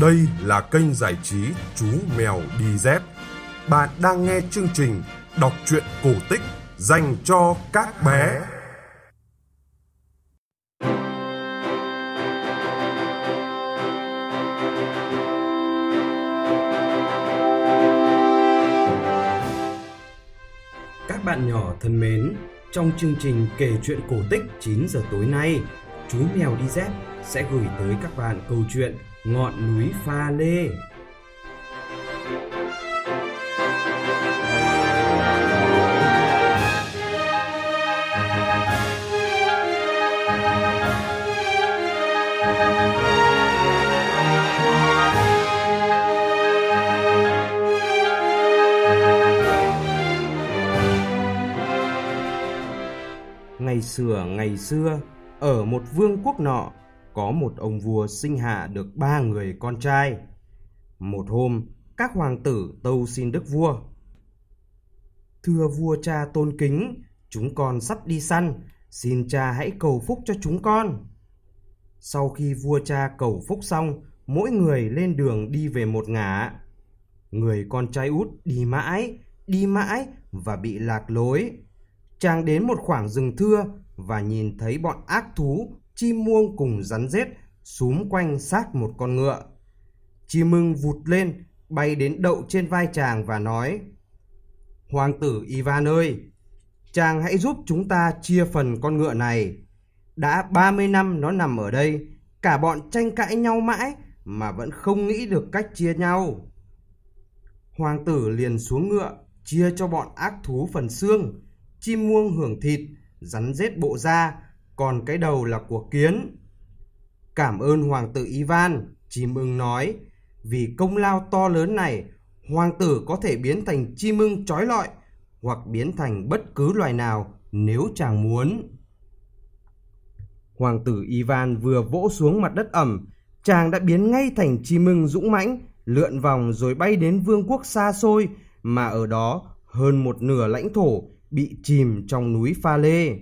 Đây là kênh giải trí Chú Mèo Đi Dép. Bạn đang nghe chương trình đọc truyện cổ tích dành cho các bé. Các bạn nhỏ thân mến, trong chương trình kể chuyện cổ tích 9 giờ tối nay, chú mèo đi dép sẽ gửi tới các bạn câu chuyện Ngọn núi pha lê. Ngày xưa ngày xưa, ở một vương quốc nọ, có một ông vua sinh hạ được ba người con trai. Một hôm, các hoàng tử tâu xin đức vua. Thưa vua cha tôn kính, chúng con sắp đi săn, xin cha hãy cầu phúc cho chúng con. Sau khi vua cha cầu phúc xong, mỗi người lên đường đi về một ngả. Người con trai út đi mãi, đi mãi và bị lạc lối. Chàng đến một khoảng rừng thưa và nhìn thấy bọn ác thú, chim muông cùng rắn rết xúm quanh sát một con ngựa. Chim mưng vụt lên, bay đến đậu trên vai chàng và nói Hoàng tử Ivan ơi, chàng hãy giúp chúng ta chia phần con ngựa này. Đã 30 năm nó nằm ở đây, cả bọn tranh cãi nhau mãi mà vẫn không nghĩ được cách chia nhau. Hoàng tử liền xuống ngựa, chia cho bọn ác thú phần xương, chim muông hưởng thịt, rắn rết bộ da, còn cái đầu là của kiến. Cảm ơn hoàng tử Ivan, chim ưng nói, vì công lao to lớn này, hoàng tử có thể biến thành chim ưng trói lọi hoặc biến thành bất cứ loài nào nếu chàng muốn. Hoàng tử Ivan vừa vỗ xuống mặt đất ẩm, chàng đã biến ngay thành chim ưng dũng mãnh, lượn vòng rồi bay đến vương quốc xa xôi mà ở đó hơn một nửa lãnh thổ bị chìm trong núi pha lê.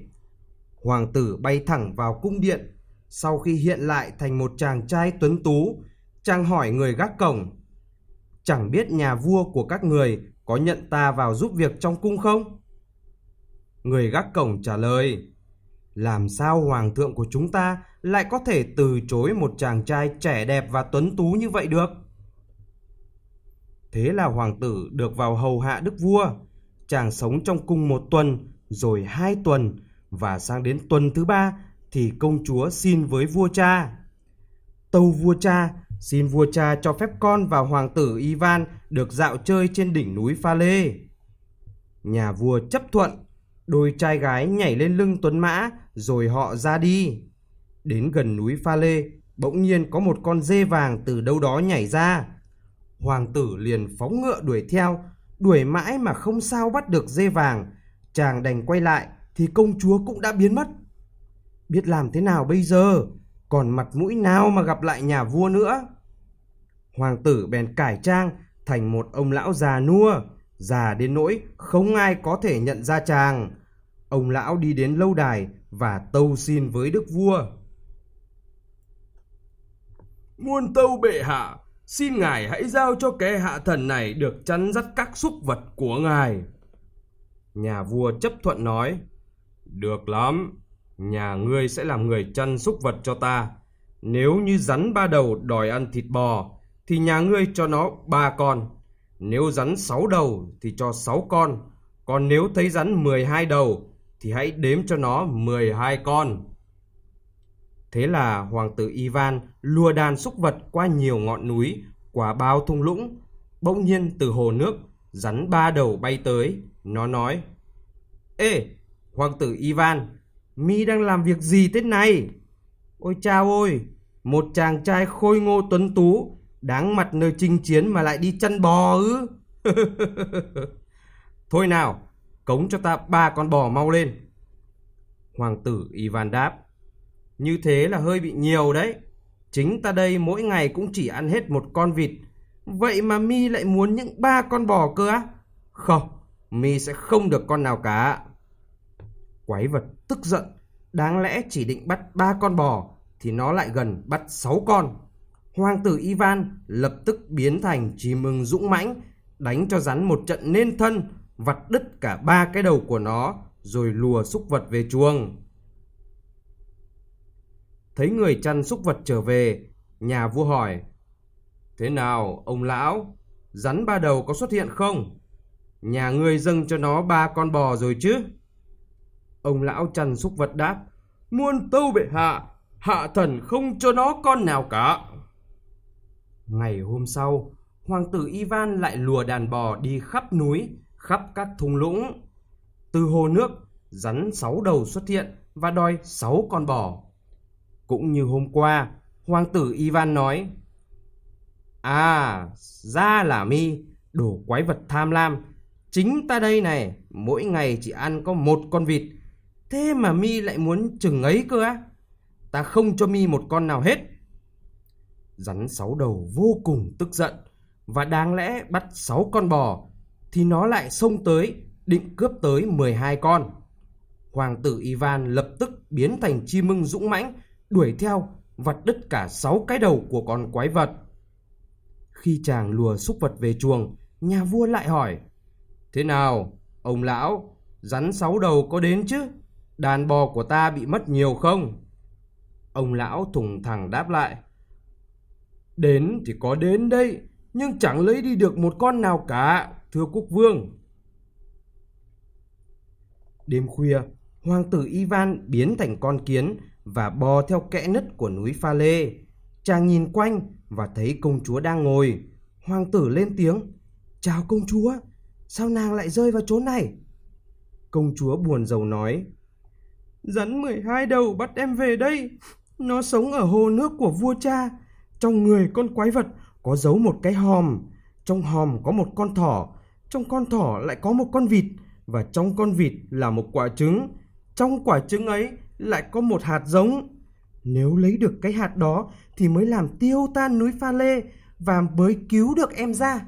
Hoàng tử bay thẳng vào cung điện, sau khi hiện lại thành một chàng trai tuấn tú, chàng hỏi người gác cổng. Chẳng biết nhà vua của các người có nhận ta vào giúp việc trong cung không? Người gác cổng trả lời, làm sao hoàng thượng của chúng ta lại có thể từ chối một chàng trai trẻ đẹp và tuấn tú như vậy được? Thế là hoàng tử được vào hầu hạ đức vua. Chàng sống trong cung một tuần, rồi hai tuần, và sang đến tuần thứ ba thì công chúa xin với vua cha. Tâu vua cha, xin vua cha cho phép con và hoàng tử Ivan được dạo chơi trên đỉnh núi Pha Lê. Nhà vua chấp thuận, đôi trai gái nhảy lên lưng tuấn mã rồi họ ra đi. Đến gần núi Pha Lê, bỗng nhiên có một con dê vàng từ đâu đó nhảy ra. Hoàng tử liền phóng ngựa đuổi theo, đuổi mãi mà không sao bắt được dê vàng. Chàng đành quay lại thì công chúa cũng đã biến mất. Biết làm thế nào bây giờ, còn mặt mũi nào mà gặp lại nhà vua nữa. Hoàng tử bèn cải trang thành một ông lão già nua, già đến nỗi không ai có thể nhận ra chàng. Ông lão đi đến lâu đài và tâu xin với đức vua. Muôn tâu bệ hạ, xin ngài hãy giao cho kẻ hạ thần này được chắn dắt các súc vật của ngài. Nhà vua chấp thuận nói, được lắm, nhà ngươi sẽ làm người chăn súc vật cho ta. Nếu như rắn ba đầu đòi ăn thịt bò, thì nhà ngươi cho nó ba con. Nếu rắn sáu đầu thì cho sáu con. Còn nếu thấy rắn mười hai đầu thì hãy đếm cho nó mười hai con. Thế là hoàng tử Ivan lùa đàn súc vật qua nhiều ngọn núi, quả bao thung lũng. Bỗng nhiên từ hồ nước, rắn ba đầu bay tới. Nó nói, Ê, hoàng tử Ivan, mi đang làm việc gì thế này? Ôi chao ôi, một chàng trai khôi ngô tuấn tú, đáng mặt nơi chinh chiến mà lại đi chăn bò ư? Thôi nào, cống cho ta ba con bò mau lên. Hoàng tử Ivan đáp, như thế là hơi bị nhiều đấy. Chính ta đây mỗi ngày cũng chỉ ăn hết một con vịt. Vậy mà mi lại muốn những ba con bò cơ á? Không, mi sẽ không được con nào cả. Quái vật tức giận, đáng lẽ chỉ định bắt ba con bò thì nó lại gần bắt sáu con. Hoàng tử Ivan lập tức biến thành chỉ mừng dũng mãnh, đánh cho rắn một trận nên thân, vặt đứt cả ba cái đầu của nó, rồi lùa súc vật về chuồng. Thấy người chăn súc vật trở về, nhà vua hỏi, Thế nào, ông lão, rắn ba đầu có xuất hiện không? Nhà ngươi dâng cho nó ba con bò rồi chứ? Ông lão chăn súc vật đáp, Muôn tâu bệ hạ, hạ thần không cho nó con nào cả. Ngày hôm sau, hoàng tử Ivan lại lùa đàn bò đi khắp núi, khắp các thung lũng. Từ hồ nước, rắn sáu đầu xuất hiện và đòi sáu con bò. Cũng như hôm qua, hoàng tử Ivan nói, À, ra là mi, đồ quái vật tham lam. Chính ta đây này, mỗi ngày chỉ ăn có một con vịt. Thế mà mi lại muốn chừng ấy cơ á? Ta không cho mi một con nào hết. Rắn sáu đầu vô cùng tức giận và đáng lẽ bắt sáu con bò thì nó lại xông tới định cướp tới 12 con. Hoàng tử Ivan lập tức biến thành chim mưng dũng mãnh đuổi theo vặt đứt cả sáu cái đầu của con quái vật. Khi chàng lùa súc vật về chuồng, nhà vua lại hỏi Thế nào, ông lão, rắn sáu đầu có đến chứ? Đàn bò của ta bị mất nhiều không? Ông lão thùng thẳng đáp lại Đến thì có đến đây, nhưng chẳng lấy đi được một con nào cả, thưa quốc vương. Đêm khuya, hoàng tử Ivan biến thành con kiến và bò theo kẽ nứt của núi Pha Lê. Chàng nhìn quanh và thấy công chúa đang ngồi. Hoàng tử lên tiếng, chào công chúa, sao nàng lại rơi vào chỗ này? Công chúa buồn rầu nói, Rắn 12 đầu bắt em về đây, nó sống ở hồ nước của vua cha, trong người con quái vật có giấu một cái hòm, trong hòm có một con thỏ, trong con thỏ lại có một con vịt và trong con vịt là một quả trứng. Trong quả trứng ấy lại có một hạt giống. Nếu lấy được cái hạt đó thì mới làm tiêu tan núi Pha Lê và mới cứu được em ra.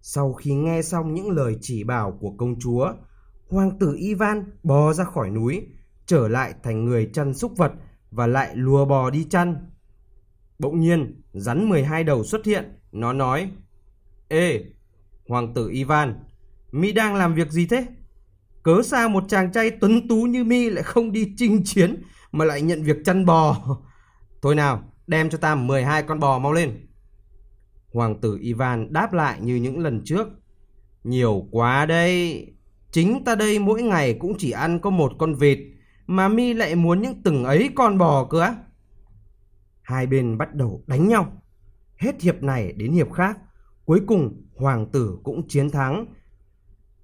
Sau khi nghe xong những lời chỉ bảo của công chúa, hoàng tử Ivan bò ra khỏi núi, trở lại thành người chăn súc vật và lại lùa bò đi chăn. Bỗng nhiên, rắn 12 đầu xuất hiện, nó nói: "Ê, hoàng tử Ivan, mi đang làm việc gì thế? Cớ sao một chàng trai tuấn tú như mi lại không đi chinh chiến mà lại nhận việc chăn bò? Thôi nào, đem cho ta 12 con bò mau lên." Hoàng tử Ivan đáp lại như những lần trước. Nhiều quá đây. Chính ta đây mỗi ngày cũng chỉ ăn có một con vịt mà mi lại muốn những từng ấy con bò cơ á? Hai bên bắt đầu đánh nhau. Hết hiệp này đến hiệp khác, cuối cùng hoàng tử cũng chiến thắng.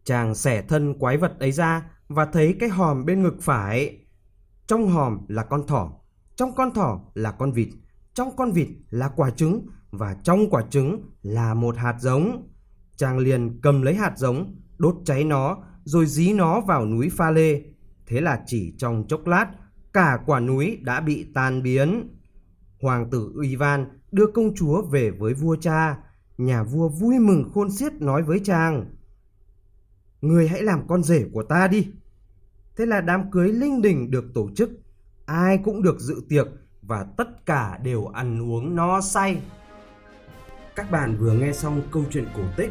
Chàng xẻ thân quái vật ấy ra và thấy cái hòm bên ngực phải. Trong hòm là con thỏ, trong con thỏ là con vịt, trong con vịt là quả trứng và trong quả trứng là một hạt giống. Chàng liền cầm lấy hạt giống, đốt cháy nó rồi dí nó vào núi pha lê Thế là chỉ trong chốc lát, cả quả núi đã bị tan biến. Hoàng tử Ivan đưa công chúa về với vua cha. Nhà vua vui mừng khôn xiết nói với chàng. Người hãy làm con rể của ta đi. Thế là đám cưới linh đình được tổ chức. Ai cũng được dự tiệc và tất cả đều ăn uống no say. Các bạn vừa nghe xong câu chuyện cổ tích